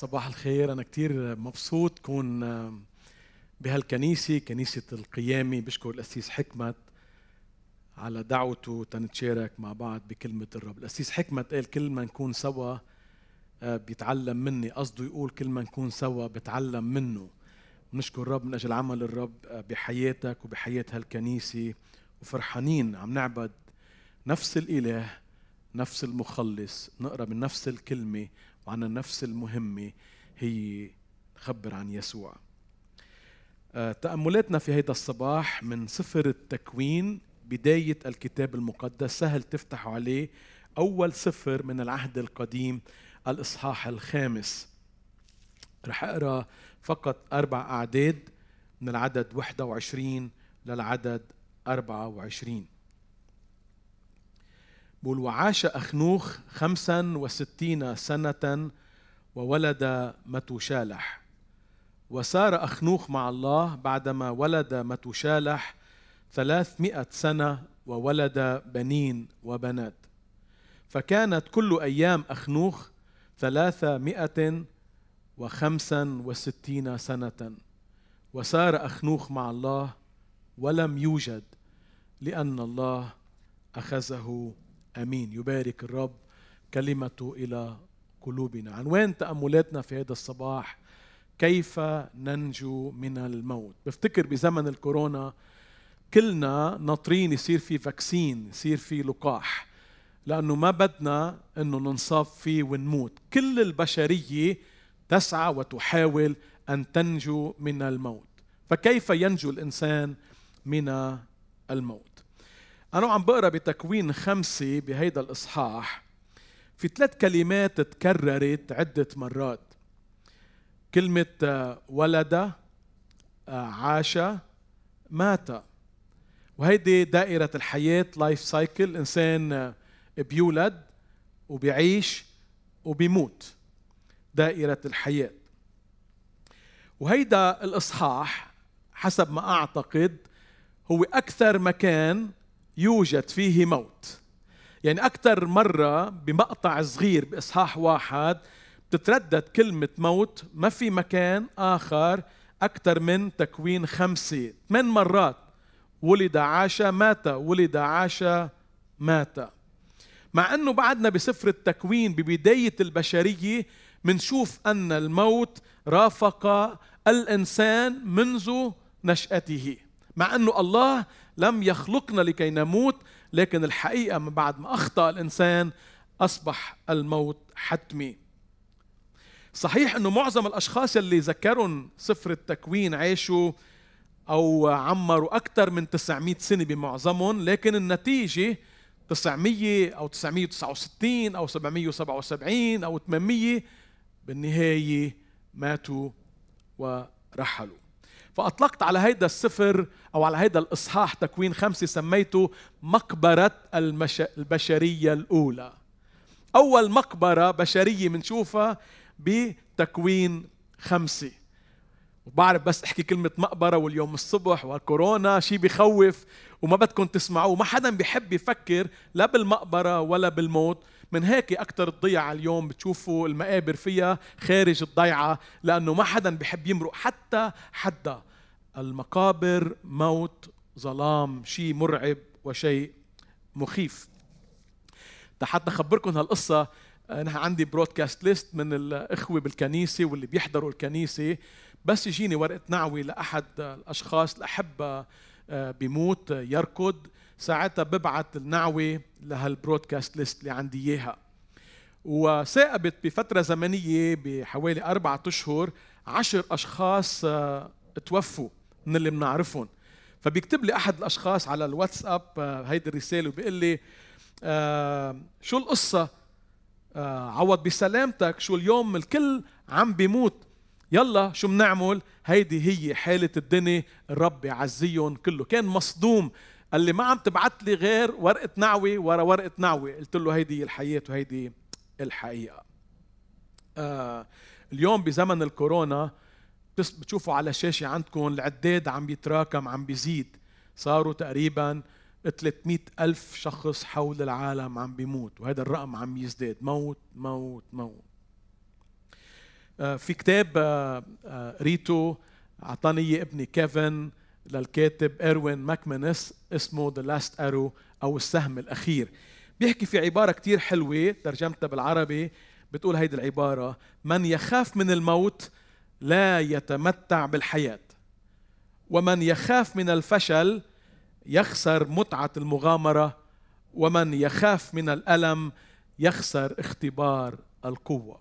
صباح الخير. أنا كتير مبسوط كون بهالكنيسة كنيسة القيامة. بشكر الأسيس حكمت على دعوته تنتشارك مع بعض بكلمة الرب. الأسيس حكمت قال كل ما نكون سوا آه، بيتعلم مني. قصده يقول كل ما نكون سوا بتعلم منه. بنشكر الرب من أجل عمل الرب آه، بحياتك وبحياة هالكنيسة. وفرحانين عم نعبد نفس الإله نفس المخلص. نقرأ من نفس الكلمة وعنا نفس المهمة هي نخبر عن يسوع. آه، تأملاتنا في هذا الصباح من سفر التكوين بداية الكتاب المقدس. سهل تفتحوا عليه. أول سفر من العهد القديم الإصحاح الخامس. رح أقرأ فقط أربع أعداد من العدد 21 للعدد 24 بقول وعاش أخنوخ خمسا وستين سنة وولد متوشالح. وسار أخنوخ مع الله بعدما ولد متوشالح ثلاثمائة سنة وولد بنين وبنات. فكانت كل أيام أخنوخ ثلاثمائة وخمسا وستين سنة. وسار أخنوخ مع الله ولم يوجد لأن الله أخذه آمين. يبارك الرب كلمته إلى قلوبنا. عنوان تأملاتنا في هذا الصباح كيف ننجو من الموت؟ بفتكر بزمن الكورونا كلنا ناطرين يصير في فاكسين يصير في لقاح لأنه ما بدنا إنه ننصاب فيه ونموت. كل البشرية تسعى وتحاول أن تنجو من الموت. فكيف ينجو الإنسان من الموت؟ أنا عم بقرأ بتكوين خمسة بهيدا الإصحاح. في ثلاث كلمات تكررت عدة مرات. كلمة آه، ولد آه، عاش مات. وهيدي دائرة الحياة life cycle الإنسان آه، بيولد وبيعيش وبيموت. دائرة الحياة. وهيدا الإصحاح حسب ما أعتقد هو أكثر مكان يوجد فيه موت. يعني أكثر مرة بمقطع صغير بإصحاح واحد بتتردد كلمة موت ما في مكان آخر أكثر من تكوين خمسة ثمان مرات ولد عاش مات. ولد عاش مات. مع أنه بعدنا بسفر التكوين ببداية البشرية منشوف أن الموت رافق الإنسان منذ نشأته. مع أنه الله لم يخلقنا لكي نموت لكن الحقيقة من بعد ما أخطأ الإنسان أصبح الموت حتمي. صحيح أنه معظم الأشخاص اللي ذكرهم سفر التكوين عاشوا أو عمروا أكثر من 900 سنة بمعظمهم لكن النتيجة 900 أو 969 أو 777 أو 800 بالنهاية ماتوا ورحلوا. فأطلقت على هيدا السفر أو على هيدا الإصحاح تكوين خمسة سميته مقبرة المش... البشرية الأولى. أول مقبرة بشرية بنشوفها بتكوين خمسة. وبعرف بس أحكي كلمة مقبرة واليوم الصبح والكورونا شيء بخوف وما بدكم تسمعوه. ما حدا بيحب يفكر لا بالمقبرة ولا بالموت. من هيك أكثر الضيعة اليوم بتشوفوا المقابر فيها خارج الضيعة لأنه ما حدا بيحب يمرق حتى حدا. المقابر موت ظلام شيء مرعب وشيء مخيف. حتى أخبركم هالقصة أنا عندي برودكاست ليست من الإخوة بالكنيسة واللي بيحضروا الكنيسة. بس يجيني ورقة نعوي لأحد الأشخاص الأحبة آه، بيموت يركض. ساعتها ببعت النعوة لهالبرودكاست ليست اللي عندي إياها. وثاقبت بفترة زمنية بحوالي أربعة أشهر عشر أشخاص آه، توفوا. من اللي بنعرفهم. فبيكتب لي أحد الأشخاص على الواتساب آه، هيدي الرسالة وبيقول لي آه شو القصة؟ آه عوض بسلامتك شو اليوم؟ الكل عم بيموت. يلا شو بنعمل؟ هيدي هي حالة الدنيا الرب يعزيهم كله. كان مصدوم. قال لي ما عم تبعت لي غير ورقة نعوة ورا ورقة نعوة قلت له هيدي الحياة وهيدي الحقيقة. اليوم بزمن الكورونا بتشوفوا على الشاشة عندكم العداد عم يتراكم عم بيزيد. صاروا تقريبا 300 ألف شخص حول العالم عم بيموت وهذا الرقم عم يزداد. موت موت موت. آه، في كتاب آه، آه، ريتو أعطاني ابني كيفن للكاتب اروين ماكمانس اسمه The Last Arrow أو السهم الأخير. بيحكي في عبارة كتير حلوة ترجمتها بالعربي بتقول هيدي العبارة من يخاف من الموت لا يتمتع بالحياة. ومن يخاف من الفشل يخسر متعة المغامرة ومن يخاف من الألم يخسر اختبار القوة.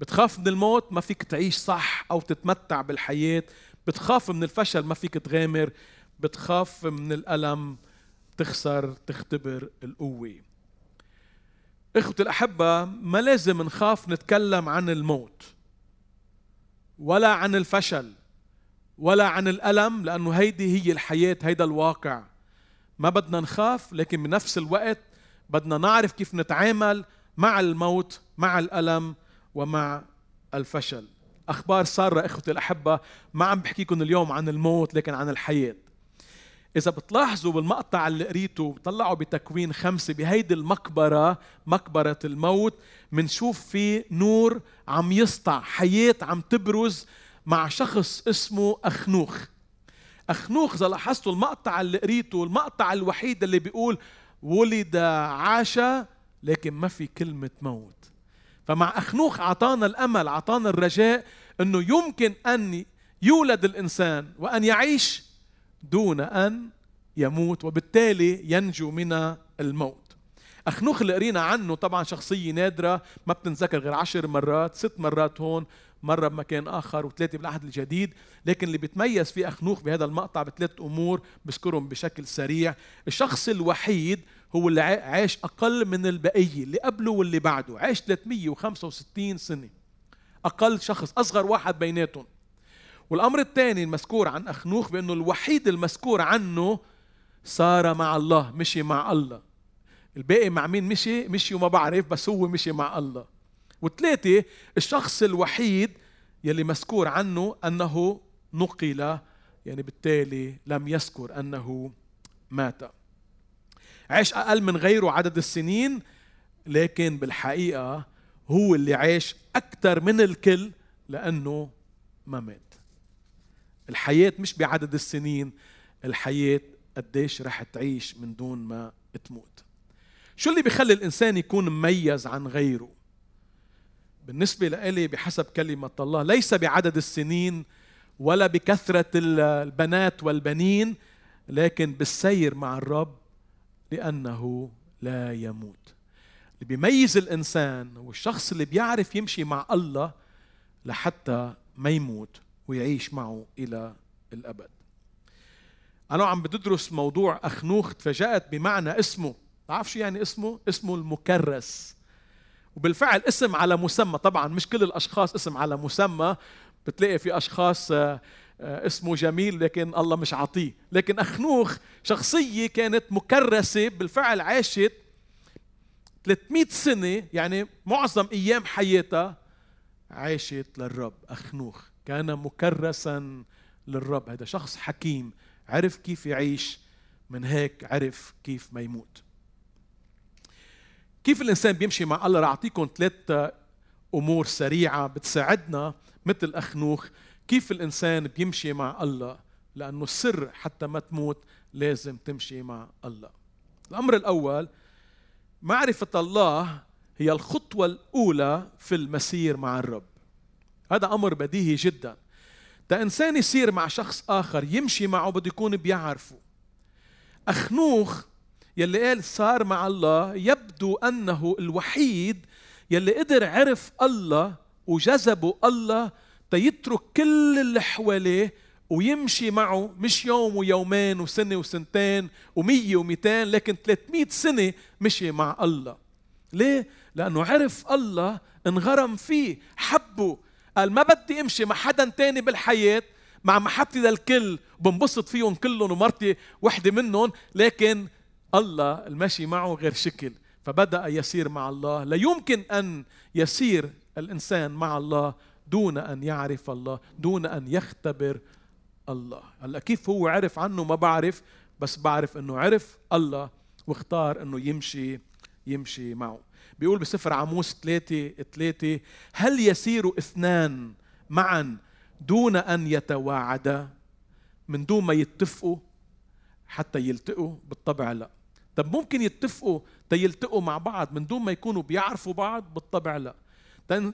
بتخاف من الموت ما فيك تعيش صح أو تتمتع بالحياة. بتخاف من الفشل ما فيك تغامر. بتخاف من الألم تخسر تختبر القوة. اخوتي الأحبة ما لازم نخاف نتكلم عن الموت. ولا عن الفشل ولا عن الألم لأنه هيدي هي الحياة هيدا الواقع. ما بدنا نخاف لكن بنفس الوقت بدنا نعرف كيف نتعامل مع الموت مع الألم ومع الفشل. أخبار سارة إخوتي الأحبة ما عم بحكيكم اليوم عن الموت لكن عن الحياة. إذا بتلاحظوا بالمقطع اللي قريته طلعوا بتكوين خمسة بهيدي المقبرة مقبرة الموت منشوف في نور عم يسطع حياة عم تبرز مع شخص اسمه أخنوخ. أخنوخ إذا لاحظتوا المقطع اللي قريته المقطع الوحيد اللي بيقول ولد عاش لكن ما في كلمة موت. فمع أخنوخ أعطانا الأمل أعطانا الرجاء أنه يمكن أن يولد الإنسان وأن يعيش دون أن يموت وبالتالي ينجو من الموت. أخنوخ اللي قرينا عنه طبعا شخصية نادرة ما بتنذكر غير عشر مرات ست مرات هون مرة بمكان آخر وثلاثة بالعهد الجديد. لكن اللي بيتميز في أخنوخ بهذا المقطع بثلاث أمور بذكرهم بشكل سريع. الشخص الوحيد هو اللي عاش أقل من البقية اللي قبله واللي بعده. عاش 365 سنة. أقل شخص أصغر واحد بيناتهم. والأمر الثاني المذكور عن أخنوخ بأنه الوحيد المذكور عنه صار مع الله مشي مع الله. الباقي مع مين مشي؟ مشي وما بعرف بس هو مشي مع الله. وثلاثة الشخص الوحيد يلي مذكور عنه أنه نقل يعني بالتالي لم يذكر أنه مات. عاش أقل من غيره عدد السنين لكن بالحقيقة هو اللي عاش أكثر من الكل لأنه ما مات. الحياة مش بعدد السنين الحياة قديش رح تعيش من دون ما تموت. شو اللي بيخلي الإنسان يكون مميز عن غيره؟ بالنسبة لإلي بحسب كلمة الله ليس بعدد السنين ولا بكثرة البنات والبنين لكن بالسير مع الرب لأنه لا يموت. اللي بيميز الإنسان هو الشخص اللي بيعرف يمشي مع الله لحتى ما يموت ويعيش معه إلى الأبد. أنا عم بدرس موضوع أخنوخ تفاجأت بمعنى اسمه. تعرف شو يعني اسمه؟ اسمه المكرس. وبالفعل اسم على مسمى. طبعا مش كل الأشخاص اسم على مسمى. بتلاقي في أشخاص آه، آه، اسمه جميل لكن الله مش عطيه لكن أخنوخ شخصية كانت مكرسة. بالفعل عاشت 300 سنة. يعني معظم أيام حياتها عاشت للرب أخنوخ. كان مكرسا للرب. هذا شخص حكيم عرف كيف يعيش من هيك عرف كيف ما يموت. كيف الإنسان بيمشي مع الله؟ رح أعطيكم ثلاث أمور سريعة بتساعدنا مثل اخنوخ كيف الإنسان بيمشي مع الله؟ لأنه السر حتى ما تموت لازم تمشي مع الله. الأمر الأول معرفة الله هي الخطوة الأولى في المسير مع الرب. هذا أمر بديهي جدا. تا إنسان يصير مع شخص آخر يمشي معه بده يكون بيعرفه. أخنوخ يلي قال صار مع الله يبدو أنه الوحيد يلي قدر عرف الله وجذبه الله تيترك كل اللي حواليه ويمشي معه مش يوم ويومين وسنة وسنتين ومية ومئتين لكن 300 سنة مشي مع الله. ليه؟ لأنه عرف الله انغرم فيه حبه قال ما بدي امشي مع حدا تاني بالحياة مع محبتي للكل بنبسط فيهم كلهم ومرتي وحدة منهم لكن الله المشي معه غير شكل. فبدأ يسير مع الله. لا يمكن أن يسير الإنسان مع الله دون أن يعرف الله دون أن يختبر الله. هلأ كيف هو عرف عنه؟ ما بعرف بس بعرف أنه عرف الله واختار أنه يمشي يمشي معه. بيقول بسفر عاموس ثلاثة ثلاثة هل يسير اثنان معا دون أن يتواعدا؟ من دون ما يتفقوا حتى يلتقوا؟ بالطبع لا. طب ممكن يتفقوا تيلتقوا مع بعض من دون ما يكونوا بيعرفوا بعض؟ بالطبع لا.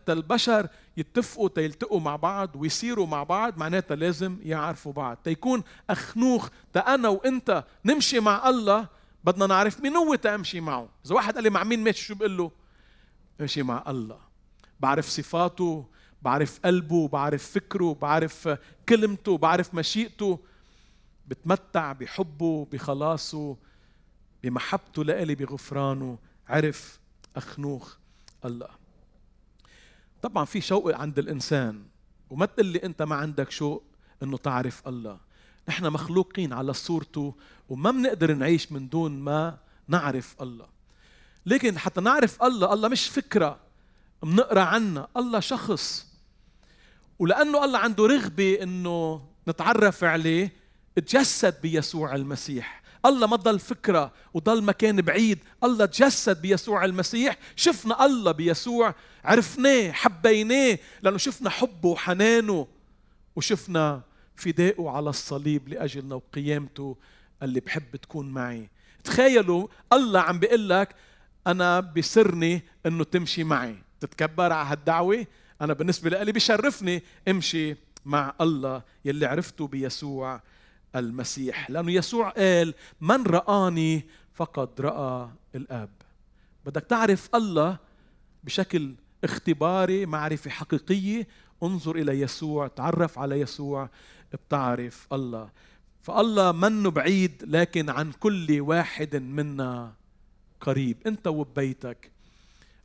البشر يتفقوا تيلتقوا مع بعض ويصيروا مع بعض معناتها لازم يعرفوا بعض. تيكون أخنوخ تا أنا وأنت نمشي مع الله بدنا نعرف مين هو تامشي معه. إذا واحد قال لي مع مين ماشي؟ شو بقول له؟ امشي مع الله. بعرف صفاته بعرف قلبه بعرف فكره بعرف كلمته بعرف مشيئته. بتمتع بحبه بخلاصه بمحبته لإلي بغفرانه. عرف أخنوخ الله. طبعا في شوق عند الإنسان وما تقول لي أنت ما عندك شوق أنه تعرف الله. نحن مخلوقين على صورته وما بنقدر نعيش من دون ما نعرف الله. لكن حتى نعرف الله الله مش فكرة بنقرأ عنها الله شخص. ولأنه الله عنده رغبة أنه نتعرف عليه تجسد بيسوع المسيح. الله ما ضل فكرة وضل مكان بعيد الله تجسد بيسوع المسيح. شفنا الله بيسوع عرفناه حبيناه لأنه شفنا حبه وحنانه وشفنا فدائه على الصليب لأجلنا وقيامته اللي بحب تكون معي. تخيلوا الله عم بيقول لك أنا بسرني أنه تمشي معي. تتكبر على هالدعوة؟ أنا بالنسبة لي بشرفني أمشي مع الله يلي عرفته بيسوع المسيح. لأنه يسوع قال من رآني فقد رأى الآب. بدك تعرف الله بشكل اختباري معرفة حقيقية؟ انظر إلى يسوع تعرف على يسوع. بتعرف الله. فالله منه بعيد لكن عن كل واحد منا قريب. انت وبيتك.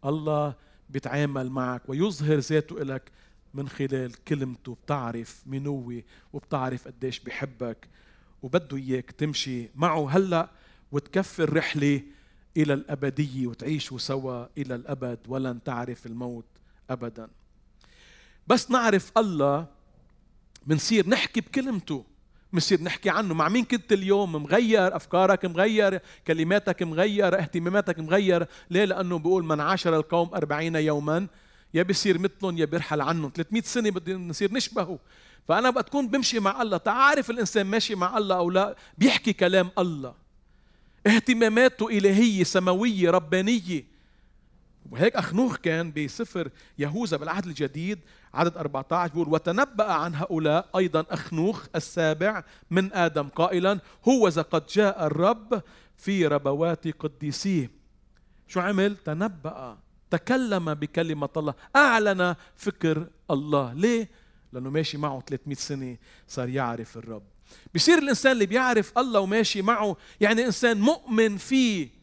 الله بيتعامل معك ويظهر ذاته لك من خلال كلمته. بتعرف مين هو وبتعرف قديش بحبك وبده إياك تمشي معه هلأ وتكفي الرحلة إلى الأبدية وتعيشوا سوا إلى الأبد ولن تعرف الموت ابدا. بس نعرف الله منصير نحكي بكلمته منصير نحكي عنه. مع مين كنت اليوم؟ مغير أفكارك مغير كلماتك مغير اهتماماتك مغير. ليه؟ لأنه بيقول من عاشر القوم أربعين يوما يا بيصير مثلهم يا بيرحل عنهم. 300 سنة بدنا نصير نشبهه. فأنا بقى تكون بمشي مع الله. تعرف الإنسان ماشي مع الله أو لا؟ بيحكي كلام الله. اهتماماته إلهية سماوية ربانية. وهيك أخنوخ كان بسفر يهوذا بالعهد الجديد عدد 14 بيقول وتنبأ عن هؤلاء أيضا أخنوخ السابع من آدم قائلا هو قد جاء الرب في ربوات قديسيه شو عمل؟ تنبأ تكلم بكلمة الله أعلن فكر الله. ليه؟ لأنه ماشي معه 300 سنة صار يعرف الرب. بصير الإنسان اللي بيعرف الله وماشي معه يعني إنسان مؤمن فيه.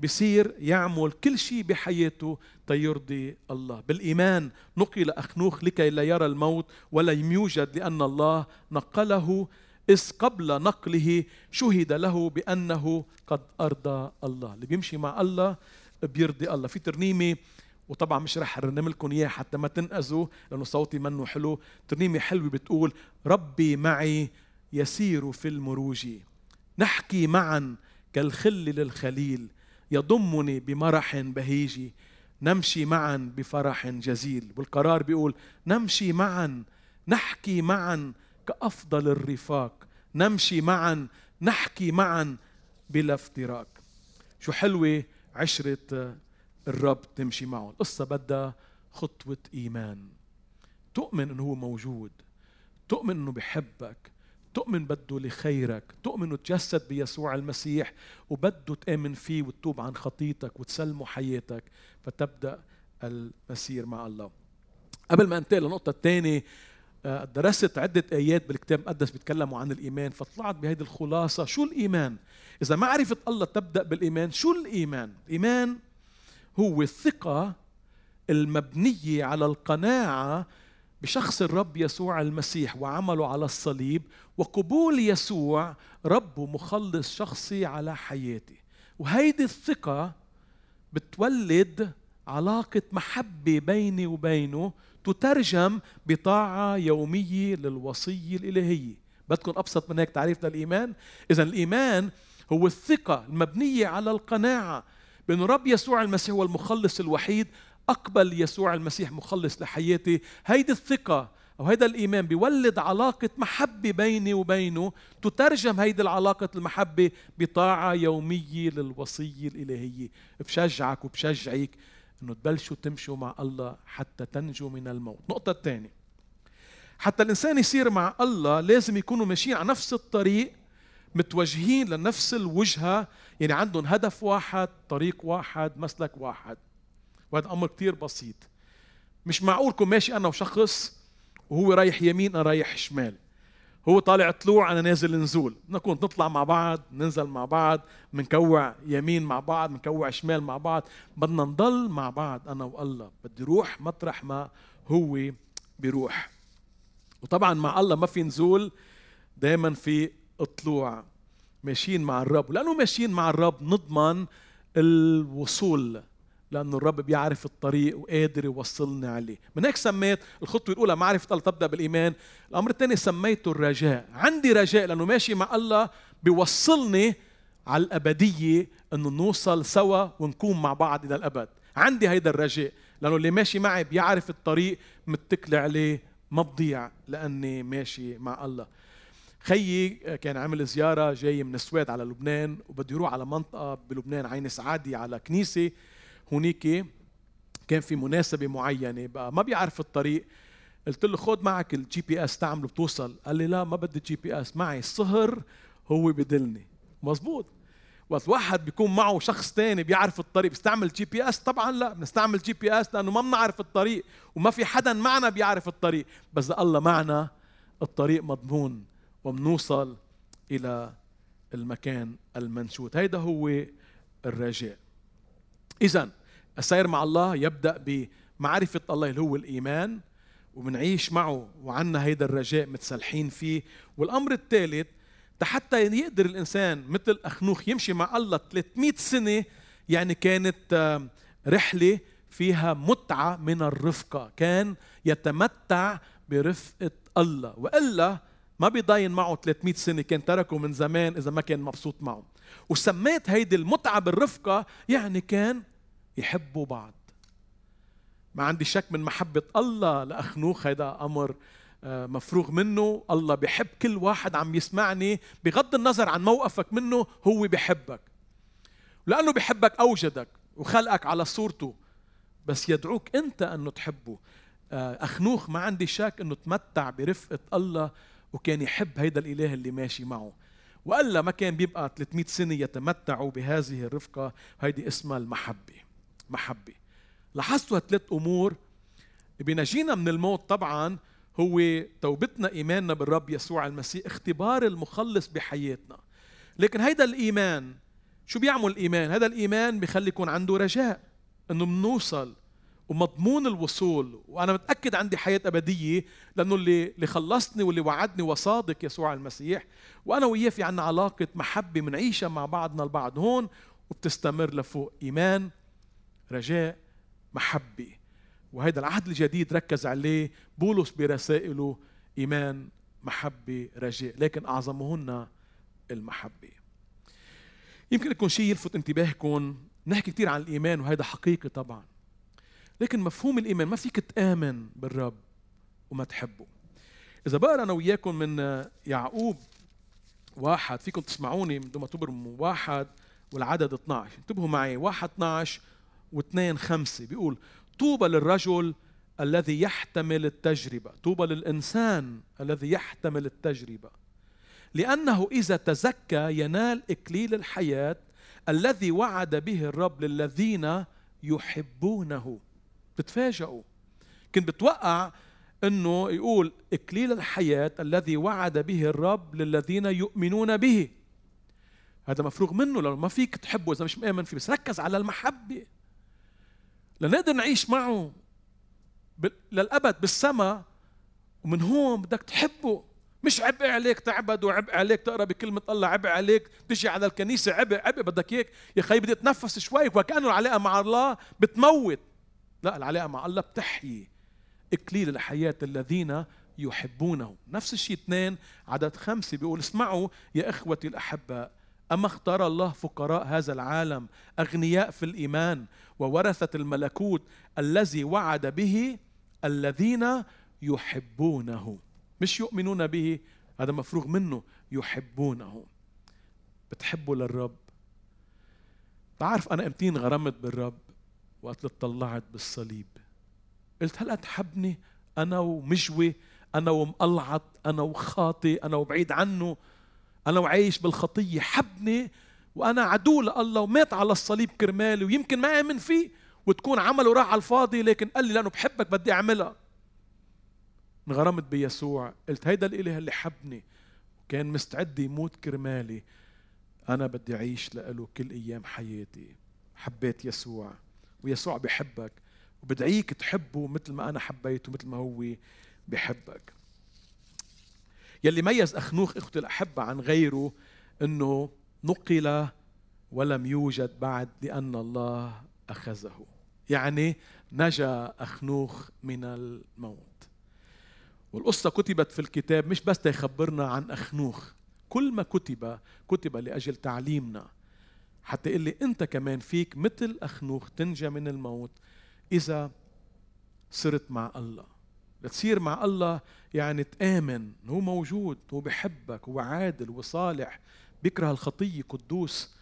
بصير يعمل كل شيء بحياته تيرضي الله. بالإيمان نقل أخنوخ لكي لا يرى الموت ولا يوجد لأن الله نقله. إذ قبل نقله شهد له بأنه قد أرضى الله. اللي بيمشي مع الله بيرضي الله. في ترنيمة وطبعا مش رح أرنم لكم اياه حتى ما تنقذوا لأنه صوتي منه حلو. ترنيمة حلوة بتقول ربي معي يسير في المروج. نحكي معا كالخل للخليل. يضمني بمرح بهيج نمشي معا بفرح جزيل. والقرار بيقول نمشي معا نحكي معا كأفضل الرفاق. نمشي معا نحكي معا بلا افتراق. شو حلوة عشرة الرب تمشي معه القصة بدها خطوة إيمان. تؤمن أنه هو موجود. تؤمن أنه بحبك. تؤمن بده لخيرك تؤمن انه تجسد بيسوع المسيح وبده تآمن فيه وتتوب عن خطيتك وتسلمه حياتك فتبدأ المسير مع الله قبل ما انتقل للنقطة الثانية آه، درست عدة آيات بالكتاب المقدس بيتكلموا عن الإيمان فطلعت بهذه الخلاصة شو الإيمان؟ إذا معرفة الله تبدأ بالإيمان شو الإيمان؟ الإيمان هو الثقة المبنية على القناعة بشخص الرب يسوع المسيح وعمله على الصليب وقبول يسوع رب ومخلص شخصي على حياتي. وهيدي الثقة بتولد علاقة محبة بيني وبينه تترجم بطاعة يومية للوصية الإلهية. بدكم أبسط من هيك تعريف للإيمان؟ إذا الإيمان هو الثقة المبنية على القناعة بأن الرب يسوع المسيح هو المخلص الوحيد أقبل يسوع المسيح مخلص لحياتي. هيدي الثقة أو هيدا الإيمان بيولد علاقة محبة بيني وبينه. تترجم هيدي العلاقة المحبة بطاعة يومية للوصية الإلهية. بشجعك وبشجعك أنه تبلشوا تمشوا مع الله حتى تنجوا من الموت. نقطة الثانية حتى الإنسان يصير مع الله لازم يكونوا ماشيين على نفس الطريق متوجهين لنفس الوجهة. يعني عندهم هدف واحد طريق واحد مسلك واحد. وهذا أمر كتير بسيط. مش معقول كون ماشي أنا وشخص وهو رايح يمين أنا رايح شمال. هو طالع طلوع أنا نازل نزول. نكون نطلع مع بعض ننزل مع بعض منكوع يمين مع بعض منكوع شمال مع بعض. بدنا نضل مع بعض أنا والله. بدي روح مطرح ما هو بيروح. وطبعا مع الله ما في نزول دائما في طلوع. ماشيين مع الرب. لأنه ماشيين مع الرب نضمن الوصول. لأنه الرب بيعرف الطريق وقادر يوصلنا عليه. من هيك سميت الخطوة الأولى معرفة الله تبدأ بالإيمان. الأمر الثاني سميته الرجاء. عندي رجاء لأنه ماشي مع الله بيوصلني على الأبدية أنه نوصل سوا ونكون مع بعض إلى الأبد. عندي هيدا الرجاء لأنه اللي ماشي معي بيعرف الطريق متكل عليه ما بضيع لأني ماشي مع الله. خيي كان عامل زيارة جاي من السويد على لبنان وبده يروح على منطقة بلبنان عين سعادي على كنيسة. هونيك كان في مناسبة معينة. بقى ما بيعرف الطريق. قلت له خد معك ال GPS تعمله بتوصل. قال لي لا ما بدي GPS معي الصهر هو بدلني. مزبوط وقت واحد بيكون معه شخص تاني بيعرف الطريق بيستعمل GPS طبعا لا بنستعمل GPS لأنه ما بنعرف الطريق وما في حدا معنا بيعرف الطريق. بس الله معنا الطريق مضمون وبنوصل إلى المكان المنشود. هيدا هو الرجاء اذا السير مع الله يبدأ بمعرفة الله اللي هو الإيمان وبنعيش معه وعنا هيدا الرجاء متسلحين فيه. والأمر الثالث حتى يقدر الإنسان مثل أخنوخ يمشي مع الله 300 سنة يعني كانت رحلة فيها متعة من الرفقة. كان يتمتع برفقة الله. وإلا ما بيضاين معه 300 سنة كان تركه من زمان إذا ما كان مبسوط معه. وسميت هيدي المتعة بالرفقة يعني كان يحبوا بعض. ما عندي شك من محبة الله لأخنوخ هيدا أمر آه، مفروغ منه. الله بيحب كل واحد عم يسمعني بغض النظر عن موقفك منه هو بيحبك. لأنه بيحبك أوجدك وخلقك على صورته بس يدعوك أنت أنه تحبه. آه، أخنوخ ما عندي شك أنه تمتع برفقة الله وكان يحب هيدا الإله اللي ماشي معه. وإلا ما كان بيبقى 300 سنة يتمتعوا بهذه الرفقة هيدي اسمها المحبة محبة. لاحظتوا هالثلاث أمور؟ بينجينا من الموت طبعا هو توبتنا إيماننا بالرب يسوع المسيح اختبار المخلص بحياتنا. لكن هيدا الإيمان شو بيعمل الإيمان؟ هذا الإيمان بخلي يكون عنده رجاء إنه بنوصل ومضمون الوصول. وأنا متأكد عندي حياة أبدية لأنه اللي اللي خلصني واللي وعدني وصادق يسوع المسيح. وأنا وياه في عنا علاقة محبة بنعيشها مع بعضنا البعض هون وبتستمر لفوق. إيمان رجاء محبة. وهذا العهد الجديد ركز عليه بولس برسائله إيمان محبة رجاء. لكن أعظمهن المحبة. يمكن يكون شيء يلفت انتباهكم. نحكي كثير عن الإيمان وهذا حقيقي طبعا. لكن مفهوم الإيمان ما فيك تآمن بالرب وما تحبه. إذا بقرا أنا وياكم من يعقوب واحد فيكم تسمعوني من ما تبرم واحد والعدد 12 انتبهوا معي واحد 12 واثنين خمسة. بيقول طوبى للرجل الذي يحتمل التجربة. طوبى للإنسان الذي يحتمل التجربة. لأنه إذا تزكى ينال إكليل الحياة الذي وعد به الرب للذين يحبونه. بتفاجئوا. كنت بتوقع إنه يقول إكليل الحياة الذي وعد به الرب للذين يؤمنون به. هذا مفروغ منه لو ما فيك تحبه إذا مش مآمن فيه بس ركز على المحبة. لنقدر نعيش معه للأبد بالسماء ومن هون بدك تحبه. مش عبء عليك تعبد وعبء عليك تقرأ بكلمة الله عبء عليك تجي على الكنيسة عبء عبء بدك هيك. يا خي بدي أتنفس شوي وكأنه العلاقة مع الله بتموت. لا العلاقة مع الله بتحيي إكليل الحياة الذين يحبونه. نفس الشيء اثنين عدد خمسة بيقول اسمعوا يا إخوتي الأحباء أما اختار الله فقراء هذا العالم أغنياء في الإيمان وورثة الملكوت الذي وعد به الذين يحبونه. مش يؤمنون به هذا مفروغ منه يحبونه. بتحبوا للرب؟ بعرف أنا إمتى غرمت بالرب؟ وقت طلعت بالصليب. قلت هلا تحبني أنا ومجوي أنا ومقلعط أنا وخاطي أنا وبعيد عنه. أنا وعايش بالخطية. حبني وأنا عدو لله ومات على الصليب كرمالي ويمكن ما آمن فيه وتكون عمله راح على الفاضي لكن قال لي لأنه بحبك بدي أعملها. انغرمت بيسوع. قلت هيدا الإله اللي حبني. كان مستعد يموت كرمالي. أنا بدي أعيش لإله كل أيام حياتي. حبيت يسوع. ويسوع بحبك وبدعيك تحبه مثل ما أنا حبيته مثل ما هو بحبك يلي ميز أخنوخ إخوتي الأحبة عن غيره أنه نقل ولم يوجد بعد لأن الله أخذه. يعني نجا أخنوخ من الموت. والقصة كتبت في الكتاب مش بس تيخبرنا عن أخنوخ كل ما كتب كتب لأجل تعليمنا. حتى يقول لي أنت كمان فيك مثل أخنوخ تنجى من الموت إذا صرت مع الله. لتصير مع الله يعني تآمن هو موجود هو بحبك هو عادل وصالح بيكره الخطية قدوس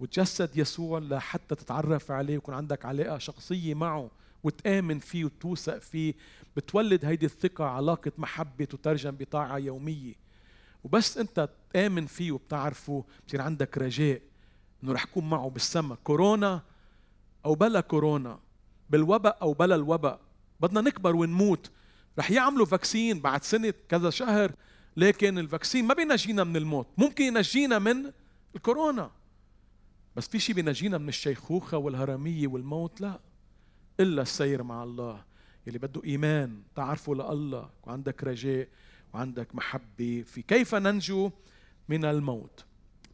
وتجسد يسوع لحتى تتعرف عليه ويكون عندك علاقة شخصية معه وتآمن فيه وتوثق فيه. بتولد هيدي الثقة علاقة محبة تترجم بطاعة يومية. وبس أنت تآمن فيه وبتعرفه بصير عندك رجاء. إنه رح يكون معه بالسماء كورونا أو بلا كورونا بالوباء أو بلا الوباء بدنا نكبر ونموت. رح يعملوا vaccine بعد سنة كذا شهر لكن ال vaccine ما بينجينا من الموت. ممكن ينجينا من الكورونا. بس في شيء بينجينا من الشيخوخة والهرمية والموت؟ لا. إلا السير مع الله يلي بده إيمان تعرفه لله وعندك رجاء وعندك محبة في كيف ننجو من الموت.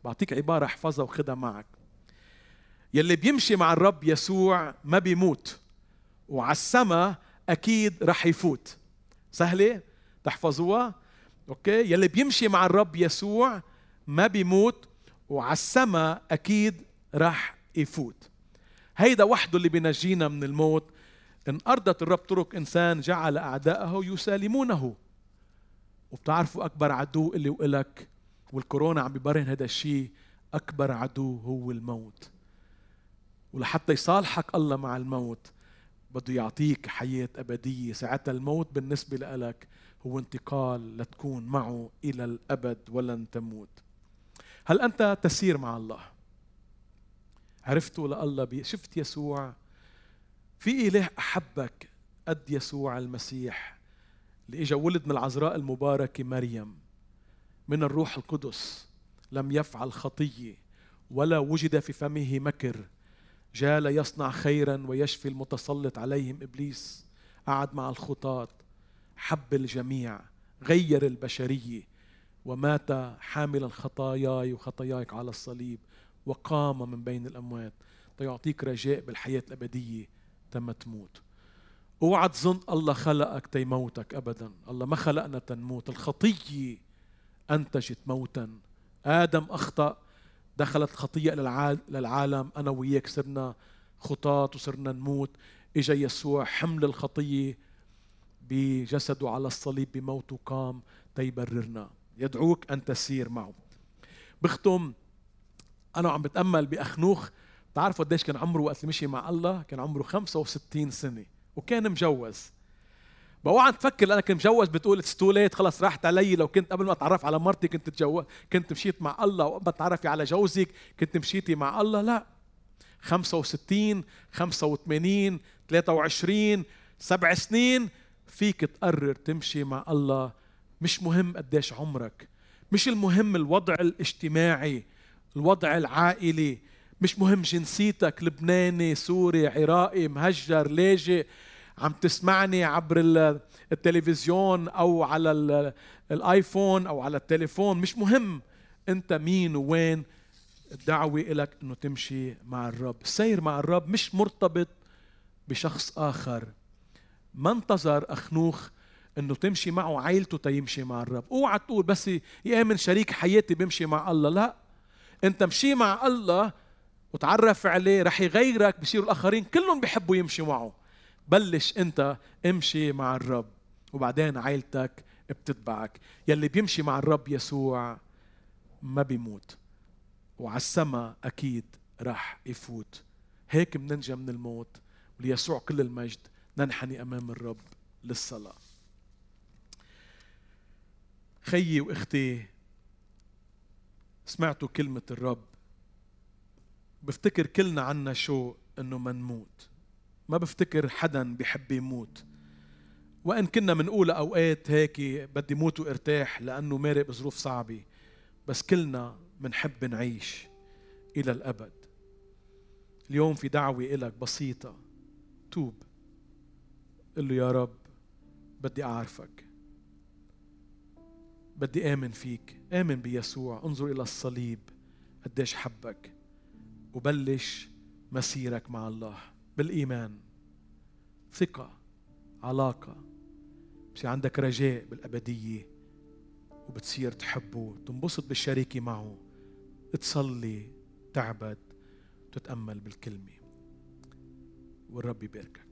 بعطيك عبارة احفظها وخدها معك. يلي بيمشي مع الرب يسوع ما بيموت وعلى السما أكيد رح يفوت. سهلة؟ تحفظوها؟ أوكي؟ يلي بيمشي مع الرب يسوع ما بيموت وعلى السما أكيد رح يفوت. هيدا وحده اللي بينجينا من الموت. إن أرضت الرب طرق إنسان جعل أعداءه يسالمونه. وبتعرفوا أكبر عدو اللي وإلك والكورونا عم بيبرهن هذا الشيء أكبر عدو هو الموت. ولحتى يصالحك الله مع الموت بده يعطيك حياة أبدية. ساعتها الموت بالنسبة لك هو انتقال لتكون معه إلى الأبد ولن تموت. هل أنت تسير مع الله؟ عرفته لله شفت يسوع؟ في إله أحبك قد يسوع المسيح. اللي إجا ولد من العذراء المباركة مريم. من الروح القدس. لم يفعل خطية ولا وجد في فمه مكر. جاء ليصنع خيرا ويشفي المتسلط عليهم إبليس. قعد مع الخطاة. حب الجميع. غير البشريه ومات حاملا خطاياي وخطاياك على الصليب. وقام من بين الأموات. ليعطيك رجاء بالحياة الأبدية. تم تموت اوعى تظن الله خلقك تيموتك ابدا. الله ما خلقنا تنموت. الخطيه أنتجت موتا. آدم أخطأ دخلت خطية للعالم. أنا وياك صرنا خطاة وصرنا نموت. إجا يسوع حمل الخطية بجسده على الصليب بموته قام تيبررنا. يدعوك أن تسير معه. بختم أنا عم بتأمل بأخنوخ. بتعرفوا قديش كان عمره وقت مشي مع الله؟ كان عمره 65 سنة. وكان مجوز. بوعا تفكر كنت مجوز بتقول it's too late خلص راحت علي. لو كنت قبل ما أتعرف على مرتي كنت تجو... كنت مشيت مع الله وقبل تعرفي على جوزك كنت مشيتي مع الله. لا. 65 85 23 سبع سنين فيك تقرر تمشي مع الله. مش مهم قديش عمرك. مش المهم الوضع الاجتماعي الوضع العائلي. مش مهم جنسيتك لبناني سوري عراقي مهجر لاجئ. عم تسمعني عبر التلفزيون أو على الآيفون أو على التليفون. مش مهم أنت مين وين الدعوة لك إنه تمشي مع الرب. السير مع الرب مش مرتبط بشخص آخر. ما انتظر أخنوخ إنه تمشي معه عائلته تيمشي مع الرب. اوعى تقول بس يامن شريك حياتي بيمشي مع الله. لا أنت مشي مع الله وتعرف عليه رح يغيرك بصيروا الآخرين كلهم بيحبوا يمشي معه. بلش انت امشي مع الرب. وبعدين عائلتك بتتبعك. يلي بيمشي مع الرب يسوع ما بيموت. وعلى السما أكيد راح يفوت. هيك مننجى من الموت. وليسوع كل المجد. ننحني أمام الرب للصلاة. خيي وإختي سمعتوا كلمة الرب. بفتكر كلنا عنا شو إنه ما نموت. ما بفتكر حدا بيحب يموت. وإن كنا منقول أوقات هيك بدي موت وأرتاح لأنه مارق بظروف صعبة بس كلنا منحب نعيش إلى الأبد. اليوم في دعوة إلك بسيطة. توب. قل له يا رب بدي أعرفك. بدي آمن فيك. آمن بيسوع. انظر إلى الصليب. قديش حبك. وبلش مسيرك مع الله. بالإيمان. ثقة علاقة. بصير عندك رجاء بالأبدية وبتصير تحبه تنبسط بالشريكه معه. تصلي تعبد تتأمل بالكلمة. والرب يباركك.